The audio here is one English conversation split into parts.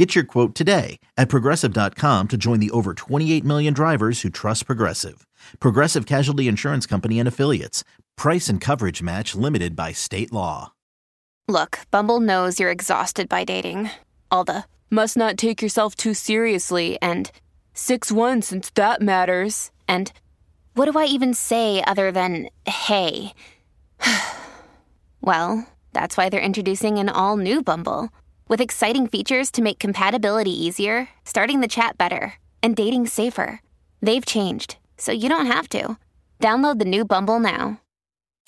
Get your quote today at progressive.com to join the over 28 million drivers who trust Progressive. Progressive Casualty Insurance Company and Affiliates. Price and coverage match limited by state law. Look, Bumble knows you're exhausted by dating. All the must not take yourself too seriously and 6 1 since that matters. And what do I even say other than hey? well, that's why they're introducing an all new Bumble with exciting features to make compatibility easier, starting the chat better, and dating safer. They've changed, so you don't have to. Download the new Bumble now.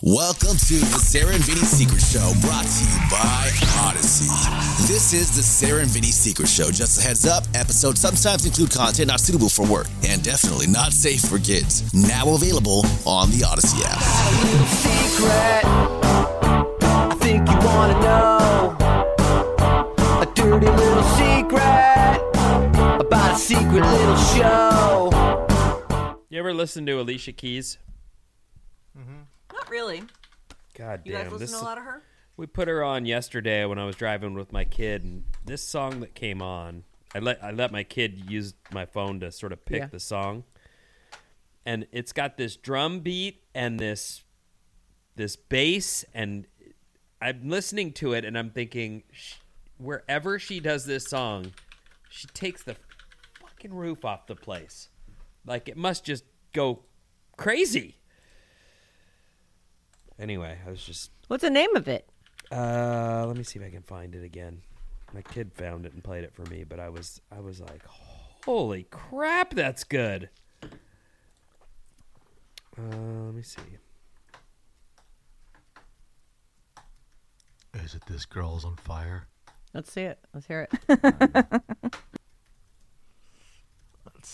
Welcome to the Sarah and Vinny Secret Show, brought to you by Odyssey. This is the Sarah and Vinny Secret Show. Just a heads up, episodes sometimes include content not suitable for work and definitely not safe for kids. Now available on the Odyssey app. Secret little show. You ever listen to Alicia Keys? Mm-hmm. Not really. God You damn, guys listen this to a lot of her? we put her on yesterday when I was driving with my kid, and this song that came on, I let I let my kid use my phone to sort of pick Yeah. the song, and it's got this drum beat and this this bass, and I'm listening to it, and I'm thinking, sh- wherever she does this song, she takes the fucking roof off the place, like it must just go crazy. Anyway, I was just What's the name of it? uh, let me see if I can find it again. My kid found it and played it for me, but I was I was like, "Holy crap, that's good." Uh, let me see. Is it this girl's on fire? Let's see it. Let's hear it.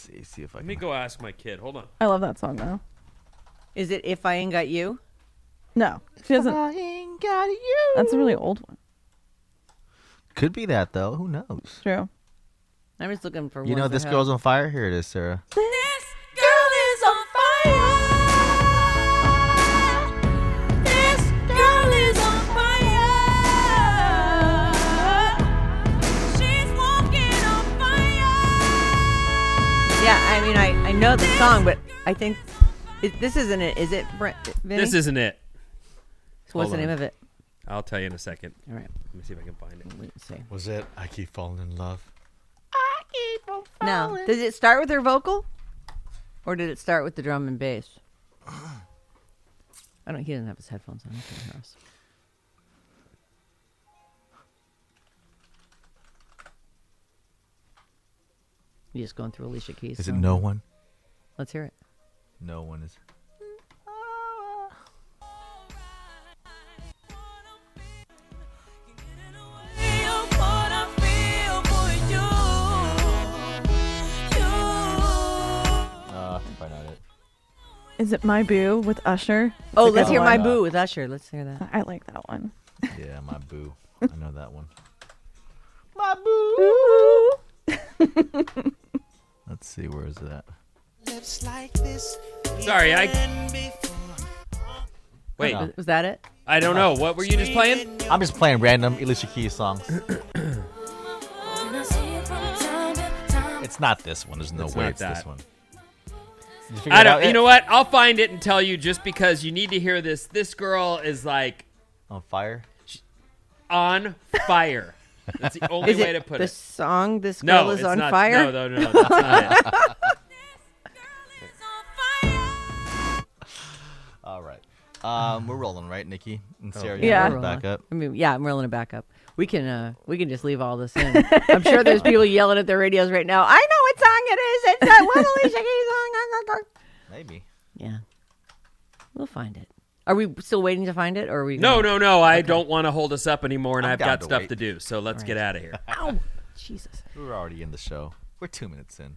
Let's see. See if I Let can. me go ask my kid. Hold on. I love that song though. Is it If I Ain't Got You? No, she doesn't. ain't got you. That's a really old one. Could be that though. Who knows? True. I'm just looking for one. You know ones that this have- girl's on fire. Here it is, Sarah. know the song, but I think it, this isn't it. Is it, Brent? Vinny? This isn't it. So what's hold the name on. of it? I'll tell you in a second. All right. Let me see if I can find it. Let's see. Was it? I keep falling in love. I keep on Now, falling. does it start with her vocal? Or did it start with the drum and bass? I don't, he doesn't have his headphones on. He can't hear us. You just going through Alicia Keys. Is it song? no one? Let's hear it. No one is. What I feel for you. You. Uh, probably not it. Is it My Boo with Usher? Oh, It's a let's good hear My one. Boo with Usher. Let's hear that. I like that one. Yeah, my boo. I know that one. My boo. Let's see. Where is it Sorry, I wait. No. Was that it? I don't know. What were you just playing? I'm just playing random Alicia Keys songs. It's not this one. There's no It's way not it's this one. Did you I don't. You know what? I'll find it and tell you just because you need to hear this. This girl is like On fire. on fire. That's the only Is way it to put it. the it. song "This No, Girl Is it's on not, Fire"? No, no, no, that's not it. Um, we're rolling, right, Nikki and Sarah? Oh, Yeah. We're Back up. I mean, yeah, I'm rolling it back up. We can uh we can just leave all this in. I'm sure there's people yelling at their radios right now. I know what song it is. It's that one Alicia Keys song. Maybe. Yeah. We'll find it. Are we still waiting to find it or are we No, gonna- no, no. I don't want to hold us up anymore, and I'm I've down got to stuff wait. to do. So let's get out of here. Ow. Jesus. We're already in the show. We're two minutes in.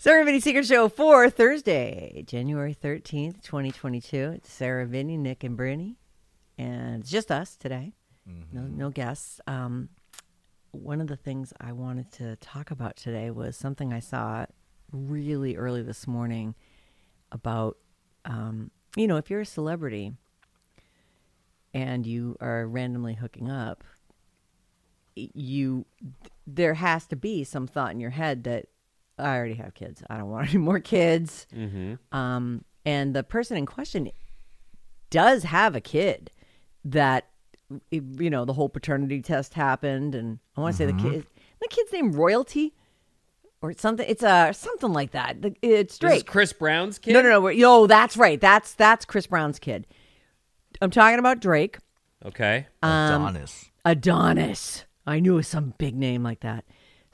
Sarah Vinny Secret Show for Thursday, January 13th, 2022. It's Sarah Vinny, Nick, and Brittany. And it's just us today. No, no guests. Um, one of the things I wanted to talk about today was something I saw really early this morning about, um, you know, if you're a celebrity and you are randomly hooking up, you there has to be some thought in your head that I already have kids. I don't want any more kids. Um, and the person in question does have a kid that you know the whole paternity test happened, and I want to say the kid the kid's name Royalty or something. It's a something like that. The- It's This is Drake. Chris Brown's kid. No, no, no. we're- Yo, that's right. That's that's Chris Brown's kid. I'm talking about Drake. Okay. Um, Adonis. Adonis. I knew it was some big name like that.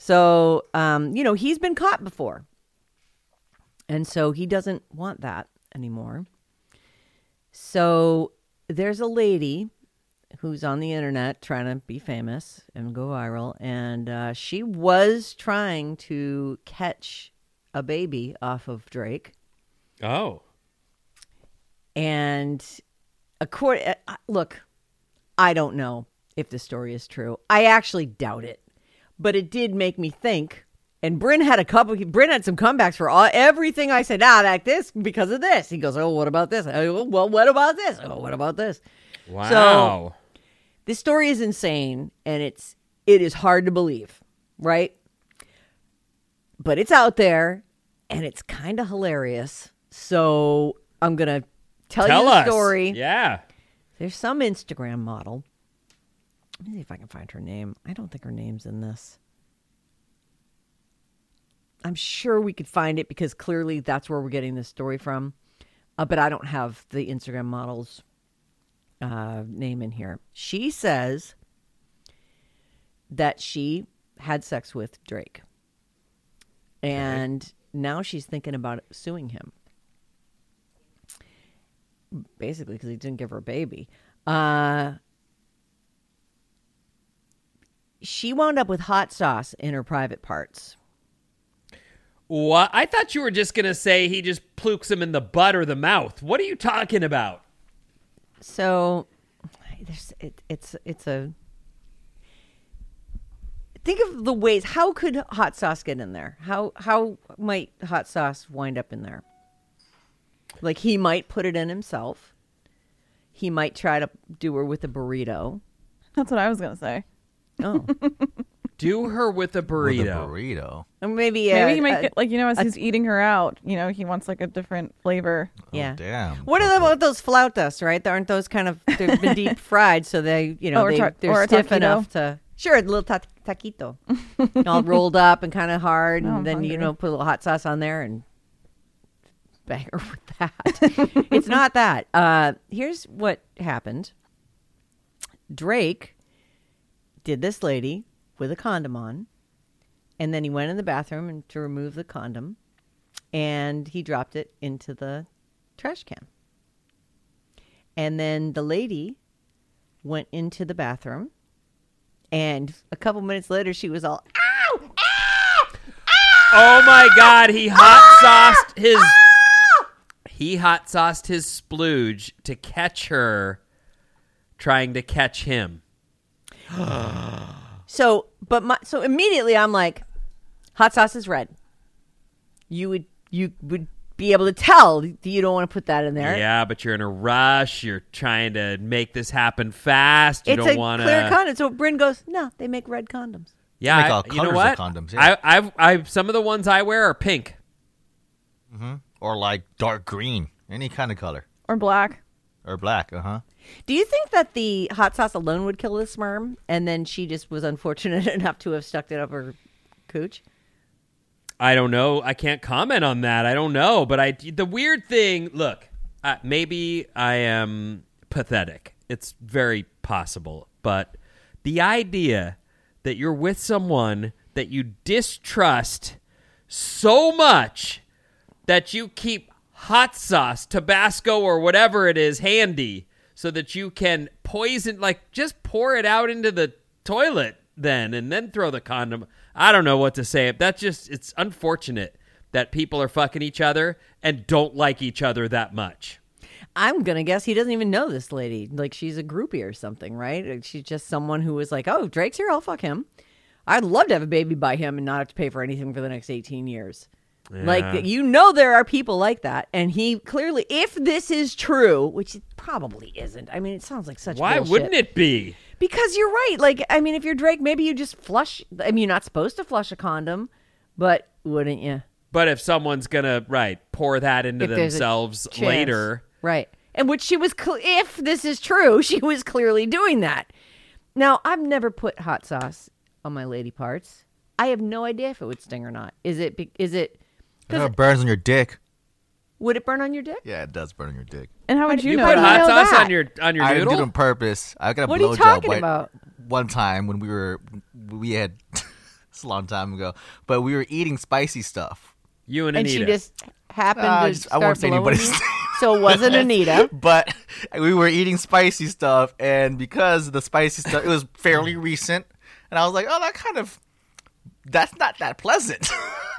So, um, you know, he's been caught before. And so he doesn't want that anymore. So there's a lady who's on the internet trying to be famous and go viral. And uh, she was trying to catch a baby off of Drake. Oh. And according, uh, look, I don't know if the story is true. I actually doubt it, but it did make me think. And Bryn had a couple. Bryn had some comebacks for all, everything I said. Ah, like this because of this. He goes, "Oh, what about this? Oh, well, what about this? Oh, what about this?" Wow. This story is insane, and it's it is hard to believe, right? But it's out there, and it's kind of hilarious. So I'm gonna tell, Tell you the us. story. Yeah. There's some Instagram model. Let me see if I can find her name. I don't think her name's in this. I'm sure we could find it because clearly that's where we're getting this story from. Uh, but I don't have the Instagram model's uh, name in here. She says that she had sex with Drake. And now she's thinking about suing him basically because he didn't give her a baby. Uh, she wound up with hot sauce in her private parts. What? I thought you were just gonna say he just plukes him in the butt or the mouth. What are you talking about? So there's it, it's it's a think of the ways how could hot sauce get in there? How how might hot sauce wind up in there? Like he might put it in himself. He might try to do her with a burrito. That's what I was gonna say. Oh, Do her with a With burrito. a burrito. or maybe Maybe uh, he might uh, get like you know as he's eating her out, you know, he wants like a different flavor. Yeah. Oh, damn. What are about those flautas, right? There Aren't those kind of they've been deep fried, so they you know oh, they, ta- they're stiff enough to sure a little ta- taquito, all rolled up and kind of hard, and Oh, I'm then you know put a little hot sauce on there and bang her with that. it's not that. Uh, here's what happened. Drake did this lady with a condom on, and then he went in the bathroom and to remove the condom, and he dropped it into the trash can. And then the lady went into the bathroom, and a couple minutes later, she was all, "Ow! Ow! Oh my God! He hot sauced his. He hot sauced his splooge to catch her, trying to catch him. So, but my so immediately I'm like, hot sauce is red. You would you would be able to tell that you don't want to put that in there. Yeah, but you're in a rush. You're trying to make this happen fast. You it's don't a want clear to. condom. So Bryn goes, no, they make red condoms. Yeah, Make I- you know colors of what? condoms, yeah. I, I've, I've, some of the ones I wear are pink. Or like dark green. Any kind of color. Or black. Or black, uh huh. Do you think that the hot sauce alone would kill the sperm, and then she just was unfortunate enough to have stuck it up her cooch? I don't know. I can't comment on that. I don't know. But I, the weird thing. Look, uh, maybe I am pathetic. It's very possible. But the idea that you're with someone that you distrust so much that you keep hot sauce, Tabasco, or whatever it is handy so that you can poison, like just pour it out into the toilet then and then throw the condom. I don't know what to say. That's just, it's unfortunate that people are fucking each other and don't like each other that much. I'm gonna guess he doesn't even know this lady. Like she's a groupie or something, right? She's just someone who was like, "Oh, Drake's here, I'll fuck him. I'd love to have a baby by him and not have to pay for anything for the next 18 years." Yeah. Like you know, there are people like that, and he clearly, if this is true, which it probably isn't. I mean, it sounds like such. Why bullshit. wouldn't it be? Because you're right. Like, I mean, if you're Drake, maybe you just flush. I mean, you're not supposed to flush a condom, but wouldn't you? But if someone's gonna right pour that into If themselves later, Right. And which she was, cl- if this is true, she was clearly doing that. Now, I've never put hot sauce on my lady parts. I have no idea if it would sting or not. Is it, be- is it, You it burns on your dick. would it burn on your dick? Yeah, it does burn on your dick. And how would you, you know put that? hot sauce that? on your on your I didn't do it noodle. on purpose. I got a What are you blowjob talking one- about? one time when we were we had it's a long time ago, but we were eating spicy stuff. You and Anita. And Anita. she just happened uh, Nah, I to just- I start won't say blowing anybody's you? name. So it wasn't Anita. but we were eating spicy stuff, and because the spicy stuff, it was fairly recent, and I was like, oh, that kind of that's not that pleasant.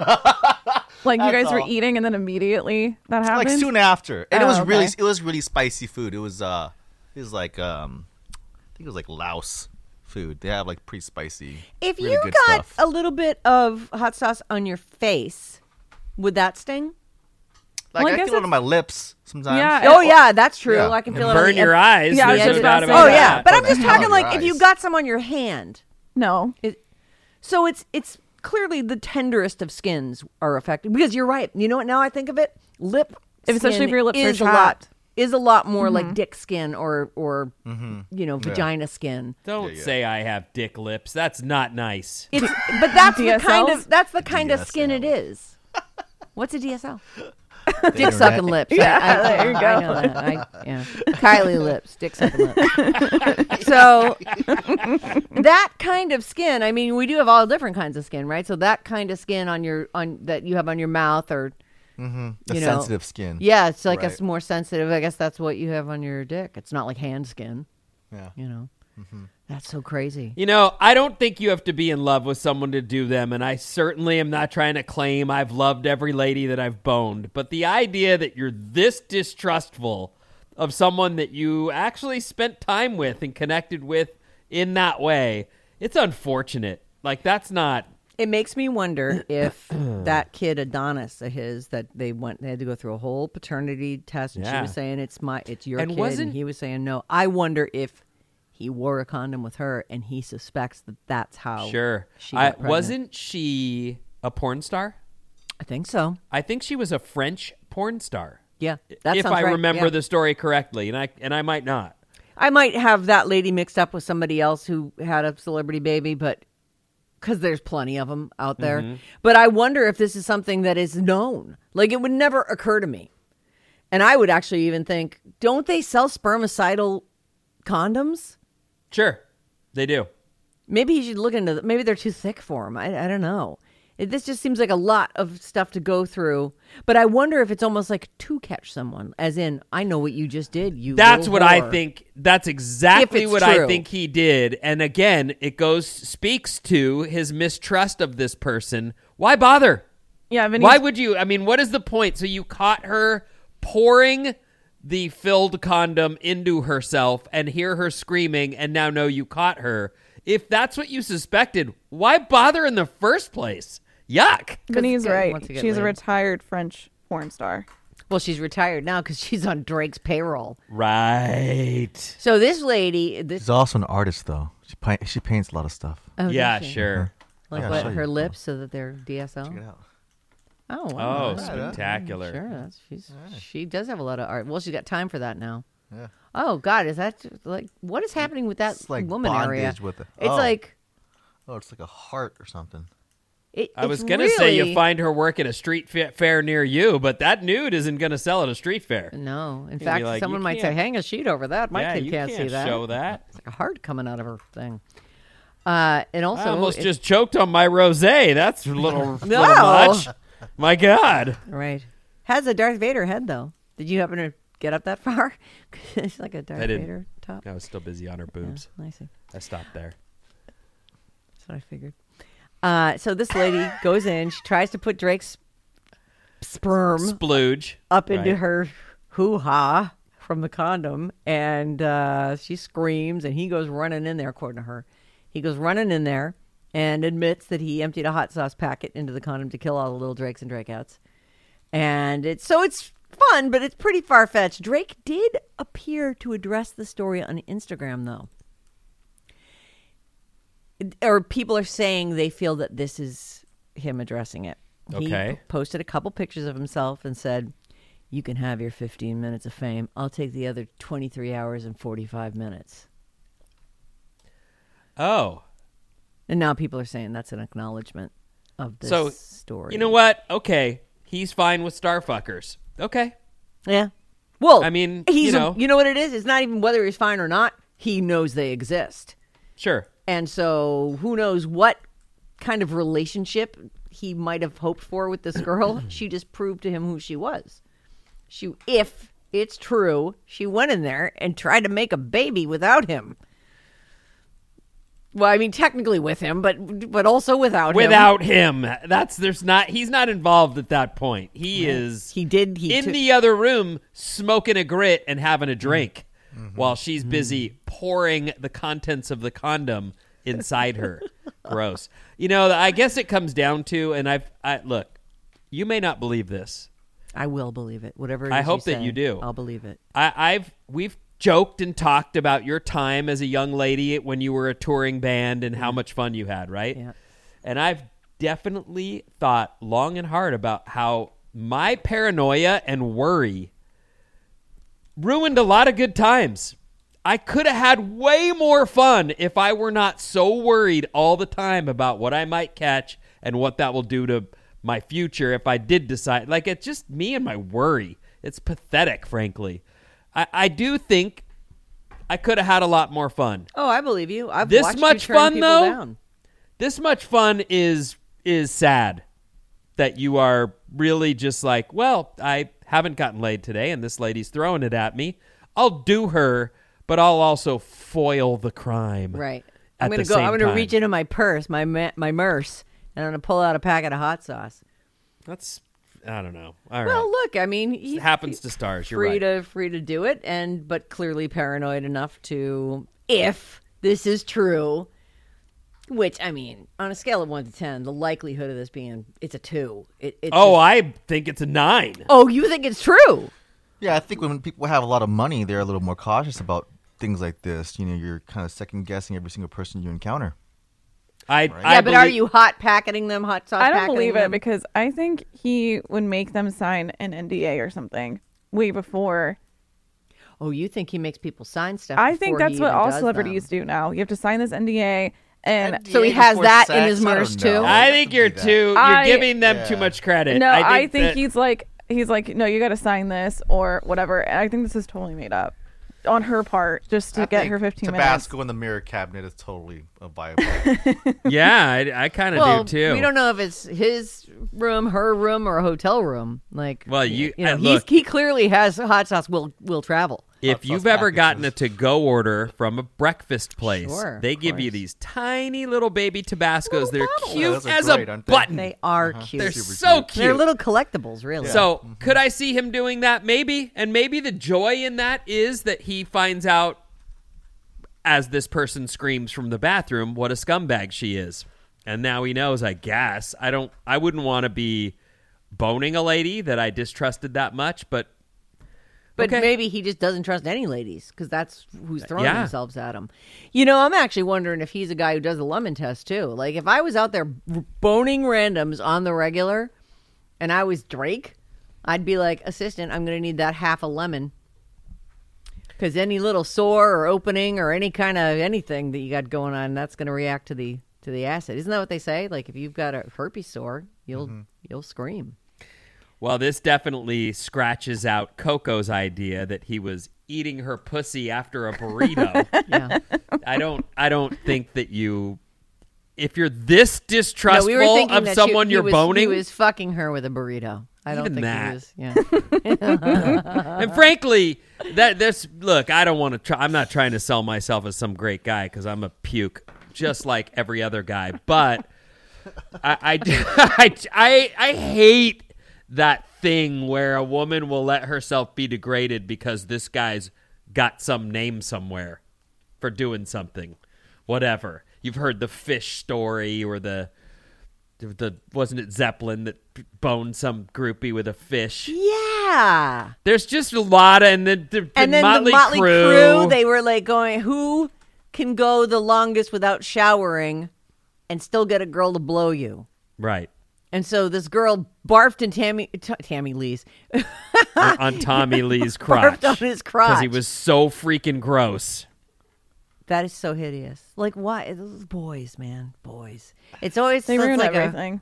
Like you That's guys were eating and then immediately that happened. like soon after, and it Oh, was really it was really spicy food. It was uh, it was like um, I think it was like Laos food. They have like pretty spicy. If really you good got stuff. a little bit of hot sauce on your face, would that sting? like well, I I, guess feel it on my lips sometimes. Yeah, Oh yeah, that's true. Yeah. I can And feel it. burn the your ep- eyes. Yeah, I was There's just about about Oh yeah, that. but I'm just talking like your if you got some on your hand. no. It, so it's it's clearly the tenderest of skins are affected because you're right. You know what? Now I think of it, lip, If- especially if your lips are is a lot is a lot more like mm-hmm. dick skin or or you know vagina skin. Don't Yeah, yeah. say I have dick lips. That's not nice. It's but that's the kind of that's the kind of skin it is. What's a DSL? dick sucking lips. Yeah, I, I, there you I go. know that. I, yeah. Kylie lips, dick sucking lips. so that kind of skin. I mean, we do have all different kinds of skin, right? So that kind of skin on your on that you have on your mouth or mm-hmm. the you know, sensitive skin. yeah, it's like Right. it's more sensitive. I guess that's what you have on your dick. It's not like hand skin. Yeah. You know, that's so crazy. You know, I don't think you have to be in love with someone to do them, and I certainly am not trying to claim I've loved every lady that I've boned. But the idea that you're this distrustful of someone that you actually spent time with and connected with in that way, it's unfortunate. Like that's not It makes me wonder if that kid Adonis of his that they went they had to go through a whole paternity test and she was saying it's my it's your And kid wasn't- and he was saying no. I wonder if he wore a condom with her and he suspects that that's how sure. she I, wasn't she a porn star? I think so. I think she was a French porn star. Yeah. That if I right, remember yeah. the story correctly, and I and I might not. I might have that lady mixed up with somebody else who had a celebrity baby, but because there's plenty of them out there. Mm-hmm. But I wonder if this is something that is known. Like it would never occur to me. And I would actually even think, don't they sell spermicidal condoms? Sure, they do. Maybe he should look into. th- Maybe they're too thick for him. I, I don't know. It, this just seems like a lot of stuff to go through. But I wonder if it's almost like to catch someone, as in, I know what you just did. You. That's little what I think. That's exactly it's what I think he did. And again, it goes speaks to his mistrust of this person. Why bother? Yeah, Vinny's, Why would you? I mean, what is the point? So you caught her pouring the filled condom into herself and hear her screaming and now know you caught her. If that's what you suspected, why bother in the first place? Yuck. Vinny's good right. once you get She's a retired French porn star. Well, she's retired now because she's on Drake's payroll. Right. So this lady, this She's also an artist, though. She pa- she paints a lot of stuff. oh, yeah, does she? sure. Like Yeah, what? Her you. lips so that they're DSL. Check it out. Oh, wow. Oh, Yeah, spectacular. Sure, that's she's she does have a lot of art. Well, she's got time for that now. Yeah. Oh God, is that like what is happening with that It's like woman area? bondage with it. It's Oh. like Oh, it's like a heart or something. it, I was gonna say you find her work at a street fa- fair near you, but that nude isn't gonna sell at a street fair. No, in be fact, like, someone might say, can't- "Hang a sheet over that." My yeah, kid you can't, can't see that. show that. It's like a heart coming out of her thing. Uh, and also, I almost it- just choked on my rosé. That's a little, little much. My God. right has a Darth Vader head though. Did you happen to get up that far? it's like a Darth didn't. Vader top. I was still busy on her boobs. I see. I stopped there. That's what I figured. Uh, so this lady goes in. She tries to put Drake's sperm Splooge up into Right. her hoo ha from the condom, and uh, she screams, and he goes running in there. According to her, he goes running in there and admits that he emptied a hot sauce packet into the condom to kill all the little drakes and drakeouts. And it's so it's fun, but it's pretty far fetched. Drake did appear to address the story on Instagram, though. Or people are saying they feel that this is him addressing it. He posted a couple pictures of himself and said, You can have your 15 minutes of fame. I'll take the other 23 hours and 45 minutes. Oh, And now people are saying that's an acknowledgement of this so story. You know what? Okay, he's fine with starfuckers. Okay, Yeah. Well, I mean, he's you a- you know what it is? It's not even whether he's fine or not. He knows they exist. sure. And so who knows what kind of relationship he might have hoped for with this girl. she just proved to him who she was. She if it's true, she went in there and tried to make a baby without him. Well, I mean technically with him, but but also without him. Without him, that's there's not. He's not involved at that point. He is. He did he in took- the other room smoking a grit and having a Mm-hmm. drink while she's busy pouring the contents of the condom inside her. Gross. You know, I guess it comes down to, and I've I look. You may not believe this. I will believe it. Whatever it I is hope that say, you do. I'll believe it. I, I've we've joked and talked about your time as a young lady when you were a touring band and how mm-hmm. much fun you had, right? Yeah. And I've definitely thought long and hard about how my paranoia and worry ruined a lot of good times. I could have had way more fun if I were not so worried all the time about what I might catch and what that will do to my future if I did decide. Like, it's just me and my worry. It's pathetic, frankly. I, I do think I could have had a lot more fun. Oh, I believe you. I've This watched you much turn fun, people though? down. This much fun is is sad that you are really just like, well, I haven't gotten laid today and this lady's throwing it at me. I'll do her, but I'll also foil the crime. Right. At I'm gonna the go. same I'm gonna time. reach into my purse, my ma- my merce, and I'm gonna pull out a packet of hot sauce. That's I don't know. All right. Well, look, I mean, he's it happens to stars. You're free right. to free to do it, and but clearly paranoid enough to, if this is true, which I mean, on a scale of one to ten, the likelihood of this being it's a two. It, it's oh, just- I think it's a nine. oh, you think it's true? Yeah, I think when people have a lot of money, they're a little more cautious about things like this. You know, you're kind of second guessing every single person you encounter. I, yeah, I but are you hot packeting them, hot sauce? I don't packeting believe it because I think he would make them sign an NDA or something way before. Oh, you think he makes people sign stuff? I think that's what all celebrities them? do now. You have to sign this NDA, and So he has before that in his sex? Merch, too? I It think you're too. You're I- giving them too much credit. no, I I think, think, that- he's like he's like no, you got to sign this or whatever. And I think this is totally made up on her part just to I get her 15 minutes. Tabasco in the mirror cabinet is totally a viable. Yeah, I, I kind of Well, do too. we don't know if it's his room, her room, or a hotel room. Like, Well, you- you know, he's, look- he clearly has hot sauce. Will will travel. If Hot you've sauce ever gotten a to-go order from a breakfast place, Sure, they of give you these tiny little baby Tabascos. They're bottles. cute Yeah, as great, a they? button. They are Uh-huh. cute. They're Super so cute. cute. They're little collectibles, really. So, could I see him doing that? Maybe. And maybe the joy in that is that he finds out as this person screams from the bathroom what a scumbag she is. And now he knows, I guess. I don't I wouldn't want to be boning a lady that I distrusted that much, but But Okay. maybe he just doesn't trust any ladies because that's who's uh, throwing Yeah. themselves at him. You know, I'm actually wondering if he's a guy who does the lemon test too. Like, if I was out there boning randoms on the regular and I was Drake, I'd be like, assistant, I'm going to need that half a lemon. Because any little sore or opening or any kind of anything that you got going on, that's going to react to the to the acid. Isn't that what they say? Like if you've got a herpes sore, you'll mm-hmm. you'll scream. Well, this definitely scratches out Coco's idea that he was eating her pussy after a burrito. Yeah. I don't I don't think that you if you're this distrustful we of someone she, you're was, boning, He was fucking her with a burrito. I don't think that. he was. Yeah. and frankly, that this look, I don't want to try I'm not trying to sell myself as some great guy cuz I'm a puke just like every other guy, but I I, I I I hate that thing where a woman will let herself be degraded because this guy's got some name somewhere for doing something, whatever. You've heard the fish story or the the wasn't it Zeppelin that boned some groupie with a fish? Yeah. There's just a lot, of, and then the, the and then Motley, the Motley Crue. Crue, they were like going, who can go the longest without showering and still get a girl to blow you? right And so this girl barfed in Tammy T- Tammy Lee's on Tommy Lee's crotch barfed on his crotch because he was so freaking gross. That is so hideous. Like why? Those boys, man, boys. It's always They ruin like a- everything.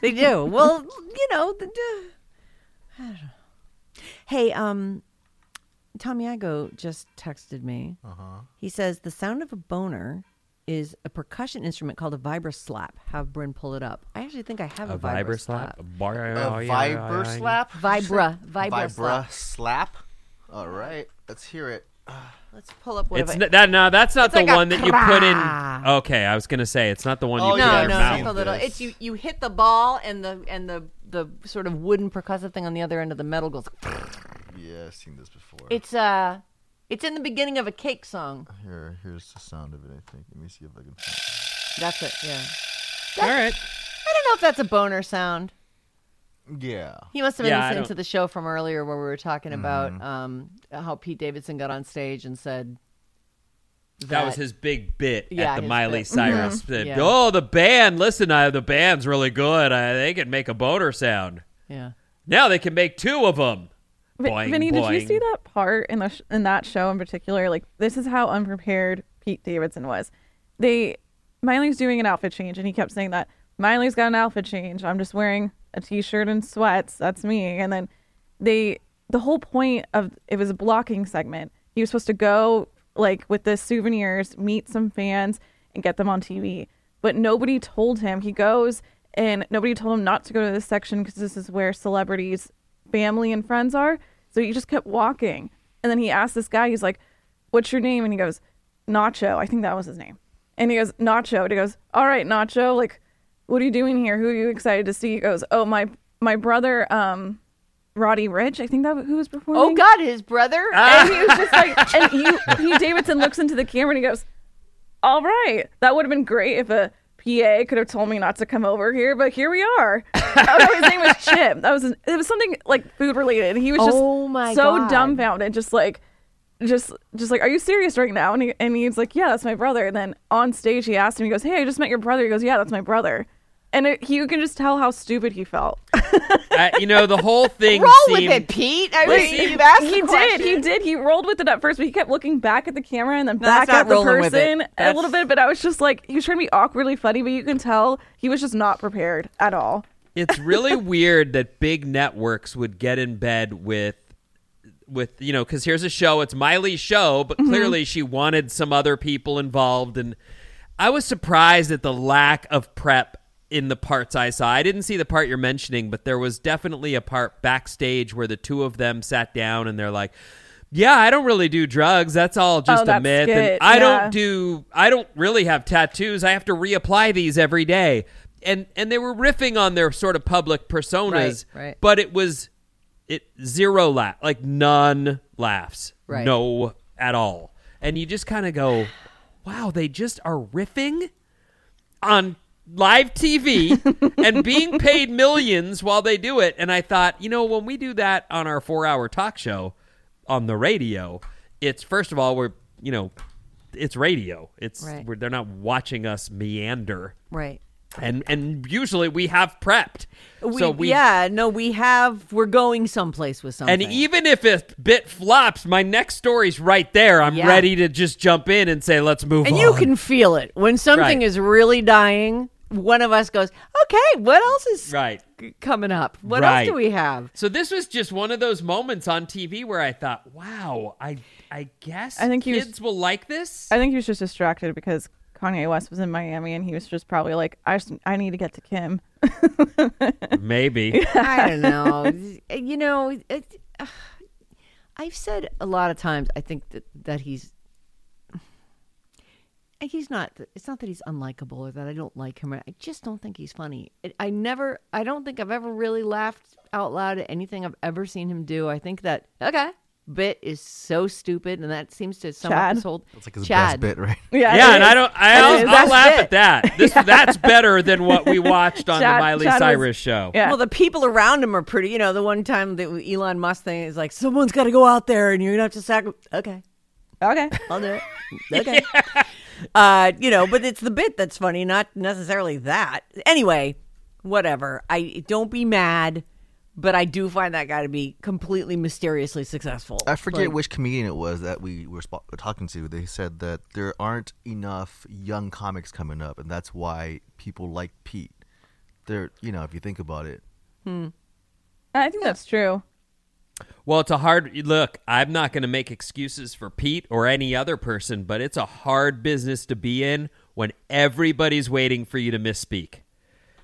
they do. Well, you know. The, the- I don't know. Hey, um, Tommy Igo just texted me. Uh-huh. He says the sound of a boner is a percussion instrument called a vibra slap. Have Bryn pull it up. I actually think I have a, A vibra slap, A Bar- Viber slap? Vibra, vibra, Vibra slap. slap. All right, let's hear it. Let's pull up what It's have that no, that's not It's the like one that you put in. Okay, I was gonna say it's not the one you Oh, put yeah, no, in no, your I've not seen mouth. the little. It's you. You hit the ball, and the and the the sort of wooden percussive thing on the other end of the metal goes. Yeah, I've seen this before. It's uh, it's in the beginning of a cake song. Here, here's the sound of it. I think. Let me see if I can. Find That's it. Yeah. All right, I don't know if that's a boner sound. Yeah. He must have been Yeah, listening to the show from earlier where we were talking about um, how Pete Davidson got on stage and said that was his big bit Yeah, at the Miley bit. Cyrus. Mhm. That, Yeah. Oh, the band! Listen, I, the band's really good. I, they can make a boner sound. Yeah. Now they can make two of them. Boing, Vinny, did you see that part in the sh- in that show in particular? Like, this is how unprepared Pete Davidson was. They Miley's doing an outfit change, and he kept saying that Miley's got an outfit change. I'm just wearing a t-shirt and sweats. That's me. And then they the whole point of it was a blocking segment. He was supposed to go like with the souvenirs, meet some fans, and get them on TV. But nobody told him. He goes and nobody told him not to go to this section because this is where celebrities, family, and friends are. So he just kept walking. And then he asked this guy, he's like, What's your name? And he goes, Nacho. I think that was his name. And he goes, Nacho. And he goes, All right, Nacho, like, what are you doing here? Who are you excited to see? He goes, Oh, my my brother, um, Roddy Ricch. I think that who was performing. Oh God, his brother. And he was just like, and he, Pete Davidson looks into the camera and he goes, "All right, that would have been great if a PA could have told me not to come over here, but here we are." oh, no, his name was Chip. That was it was something like food related. He was just Oh, so God. dumbfounded, just like. Just, just like, are you serious right now? And he, and he's like, yeah, that's my brother. And then on stage, he asked him, he goes, hey, I just met your brother. He goes, yeah, that's my brother. And it, he, you can just tell how stupid he felt. Uh, you know, the whole thing Roll seemed. with it, Pete. I mean, you've asked he the did. He did. He rolled with it at first, but he kept looking back at the camera and then No, back at the rolling with it. person a little bit. But I was just like, he was trying to be awkwardly funny, but you can tell he was just not prepared at all. it's really weird that big networks would get in bed with with you know because here's a show it's miley's show but clearly she wanted some other people involved and i was surprised at the lack of prep in the parts i saw. I didn't see the part you're mentioning but there was definitely a part backstage where the two of them sat down and they're like yeah i don't really do drugs. That's all just oh, a that myth. And i yeah. don't do i don't really have tattoos. I have to reapply these every day. And and they were riffing on their sort of public personas Right, right. but it was it zero laugh like none laughs. Right. no at all. And you just kind of go wow they just are riffing on live tv and being paid millions while they do it and i thought you know when we do that on our four hour talk show on the radio it's first of all we're you know it's radio it's Right. we're, they're not watching us meander Right. And and usually we have prepped We, so we yeah, no, we have. We're going someplace with something. And even if a bit flops, my next story's right there. I'm Yeah. ready to just jump in and say, let's move on. and on. you can feel it when something Right. is really dying. One of us goes, "Okay, what else is Right. coming up? What Right. else do we have?" So this was just one of those moments on TV where I thought, wow, I I guess I think he was- kids will like this. I think he was just distracted because Kanye West was in Miami and he was just probably like, I just, I need to get to Kim. Maybe. I don't know. you know, it, uh, I've said a lot of times. I think that that he's and he's not. It's not that he's unlikable or that I don't like him. I just don't think he's funny. I- I never. I don't think I've ever really laughed out loud at anything I've ever seen him do. I think that okay bit is so stupid, and that seems to sum up Chad. this whole. It's like his Chad. best bit, right? Yeah, Yeah, and is. I don't. I That's I'll, I'll laugh bit. at that. This that's better than what we watched on Chad- the Miley Chad was- Cyrus show. Yeah. Well, the people around him are pretty. You know, the one time that Elon Musk thing is like, someone's got to go out there, and you're gonna have to sacrifice. Okay, okay. I'll do it. Okay. Uh, you know, but it's the bit that's funny, not necessarily that. Anyway, whatever. I don't be mad, but I do find that guy to be completely mysteriously successful. I forget Like, which comedian it was that we were spo- talking to. They said that there aren't enough young comics coming up, and that's why people like Pete. They're, you know, if you think about it, hmm. I think that's true. Well, it's a hard look. I'm not going to make excuses for Pete or any other person, but it's a hard business to be in when everybody's waiting for you to misspeak.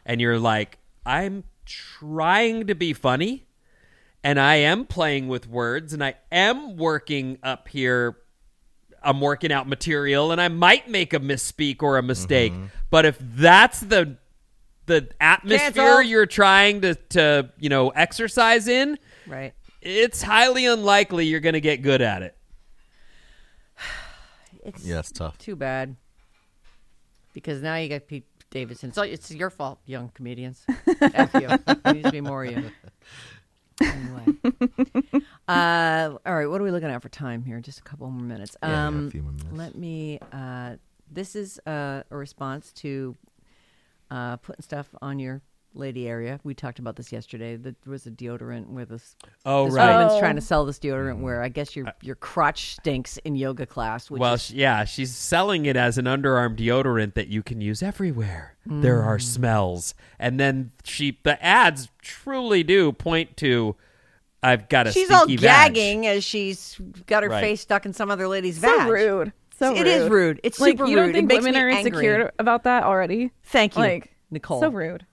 And you're like, I'm trying to be funny and I am playing with words and I am working up here. I'm working out material and I might make a misspeak or a mistake. Mm-hmm. But if that's the the atmosphere Cancel. you're trying to, to you know exercise in, right. it's highly unlikely you're going to get good at it. It's yeah, it's tough. too bad because now you got Pete Davidson. So it's your fault, young comedians. F you. There needs to be more of you. Anyway. Uh, all right, what are we looking at for time here? Just a couple more minutes. Yeah, yeah, a Um, few more minutes. Let me. Uh, this is uh, a response to uh, putting stuff on your lady area. We talked about this yesterday. There was a deodorant where this, Oh, this right. woman's Oh. trying to sell this deodorant mm. where I guess your your crotch stinks in yoga class. Which Well, is, sh- yeah, she's selling it as an underarm deodorant that you can use everywhere. There are mm. smells, and then she the ads truly do point to I've got a she's all stinky vag." gagging as she's got her Right. face stuck in some other lady's So vag. rude. So It is rude. It's like, super you don't It think makes women are angry. insecure about that already? Thank you, Like Nicole. So rude.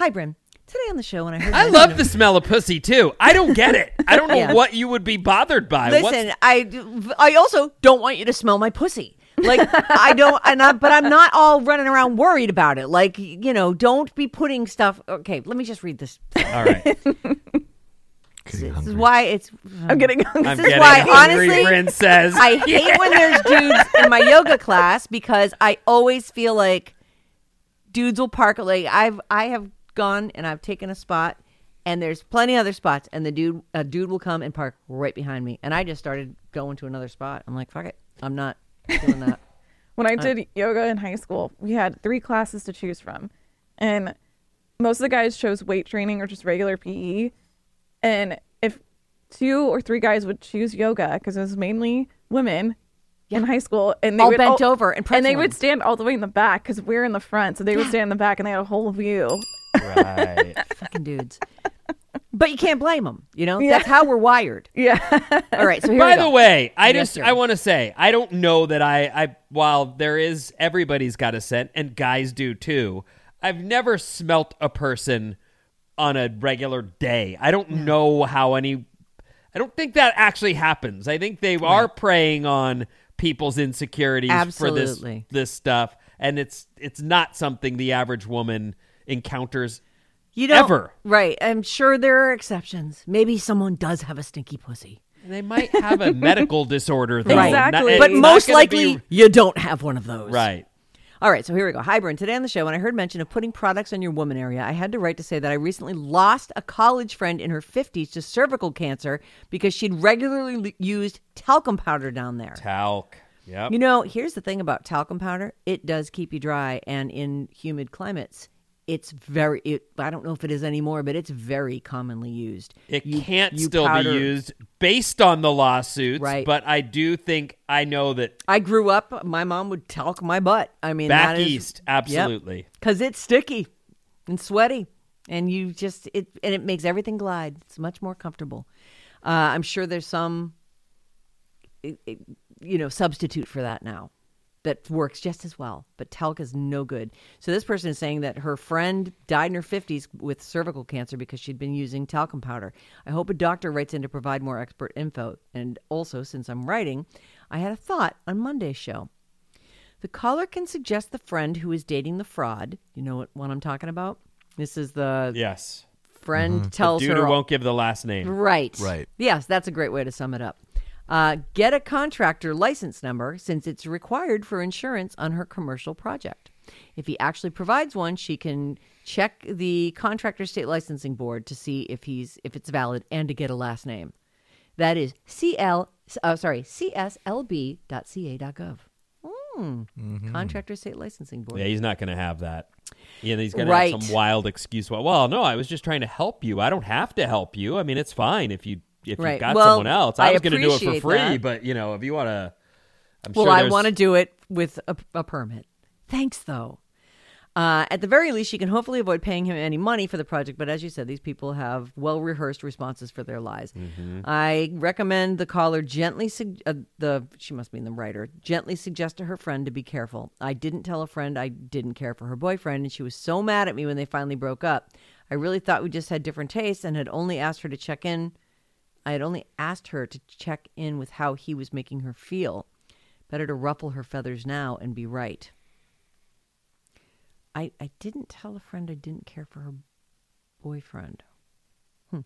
Hi, Bryn. Today on the show, when I heard I love of- the smell of pussy too. I don't get it. I don't know Yeah. what you would be bothered by. What's- Listen, I, I also don't want you to smell my pussy. Like I don't, and I, but I'm not all running around worried about it. Like you know, don't be putting stuff. Okay, let me just read this. all right, Getting This is hungry. why it's. I'm getting hungry. I'm This is getting why, hungry. honestly, Bryn says I hate when there's dudes in my yoga class because I always feel like dudes will park like I've I have gone and I've taken a spot and there's plenty of other spots and the dude a dude will come and park right behind me and I just started going to another spot. I'm like, fuck it. I'm not doing that. When I uh, did yoga in high school, we had three classes to choose from. And most of the guys chose weight training or just regular PE. And if two or three guys would choose yoga, because it was mainly women in high school, and they All would bent over and and they would stand all the way in the back because we're in the front, so they would stand in the back and they had a whole view. Right. Fucking dudes. But you can't blame them. You know, that's how we're wired. Yeah, All right. So here By we go. the way, I Yes, just sir. I want to say I don't know that I I while there is everybody's got a scent and guys do too. I've never smelt a person on a regular day. I don't know how any I don't think that actually happens. I think they are preying on people's insecurities for this this stuff and it's it's not something the average woman encounters you don't, ever. Right. I'm sure there are exceptions. Maybe someone does have a stinky pussy. They might have a medical disorder though. Right. Not- Exactly. it's But most likely, be- you don't have one of those. right. All right, so here we go. Hi, Bryn. Today on the show, when I heard mention of putting products on your woman area, I had to write to say that I recently lost a college friend in her 50s to cervical cancer because she'd regularly used talcum powder down there. Talc. Yep. You know, here's the thing about talcum powder it does keep you dry, and in humid climates, it's very, it, I don't know if it is anymore, but it's very commonly used. It You- can't you still powder- be used based on the lawsuits, Right. but I do think I know that I grew up, my mom would talk my butt. I mean, back that is- east, absolutely. because it's sticky and sweaty and you just it and it makes everything glide it's much more comfortable uh, i'm sure there's some you know substitute for that now that works just as well but talc is no good so this person is saying that her friend died in her 50s with cervical cancer because she'd been using talcum powder i hope a doctor writes in to provide more expert info and also since i'm writing i had a thought on monday's show The caller can suggest the friend who is dating the fraud. You know what one I'm talking about? This is the Yes. friend mm-hmm. tells the Dude her who won't give the last name. Right. Right. Yes, that's a great way to sum it up. Uh, get a contractor license number since it's required for insurance on her commercial project. If he actually provides one, she can check the contractor state licensing board to see if he's if it's valid and to get a last name. That is CL uh, sorry cslb.ca.gov. Hmm. Contractor state licensing board. Yeah, he's not going to have that. Yeah, he's going Right. to have some wild excuse. Well, no, I was just trying to help you. I don't have to help you. I mean, it's fine if you if Right. you've got Well, someone else. I, I was going to do it for free, that. but you know, if you want to, I'm Well, sure I want to do it with a, a permit. Thanks, though. Uh, at the very least, she can hopefully avoid paying him any money for the project. But as you said, these people have well rehearsed responses for their lies. Mm-hmm. I recommend the caller gently sug- uh, the she must mean the writer gently suggest to her friend to be careful. I didn't tell a friend I didn't care for her boyfriend, and she was so mad at me when they finally broke up. I really thought we just had different tastes, and had only asked her to check in. I had only asked her to check in with how he was making her feel. Better to ruffle her feathers now and be right. I I didn't tell a friend I didn't care for her boyfriend. Hmm.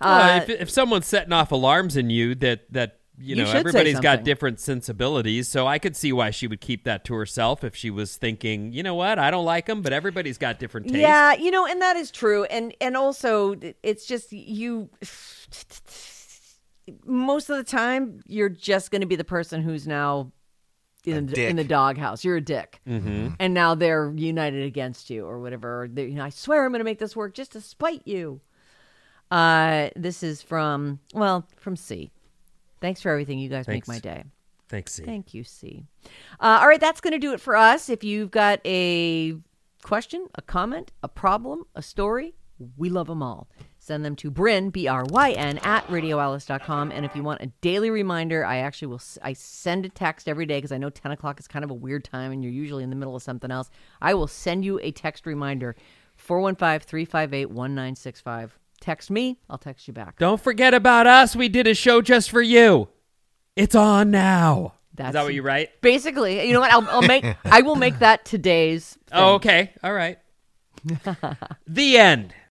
Well, Uh, if, if someone's setting off alarms in you that that you You know everybody's got different sensibilities, so I could see why she would keep that to herself if she was thinking, you know what, I don't like him, but everybody's got different tastes. Yeah, you know, and that is true. And and also it's just you most of the time you're just going to be the person who's now in, the, in the doghouse. You're a dick. Mm-hmm. And now they're united against you or whatever. Or they- you know, I swear I'm going to make this work just to spite you. Uh this is from well, from C. Thanks for everything. You guys Thanks. make my day. Thanks, C. Thank you, C. Uh, all right, that's going to do it for us. If you've got a question, a comment, a problem, a story, we love them all. Send them to Bryn, B R Y N, at radioalice.com. And if you want a daily reminder, I actually will, I send a text every day because I know 10 o'clock is kind of a weird time and you're usually in the middle of something else. I will send you a text reminder 415 358 1965. Text me, I'll text you back. Don't forget about us. We did a show just for you. It's on now. Is That's- that what you write? Basically, you know what? I'll, I'll make, I will make that today's. Oh, okay. All right. the end.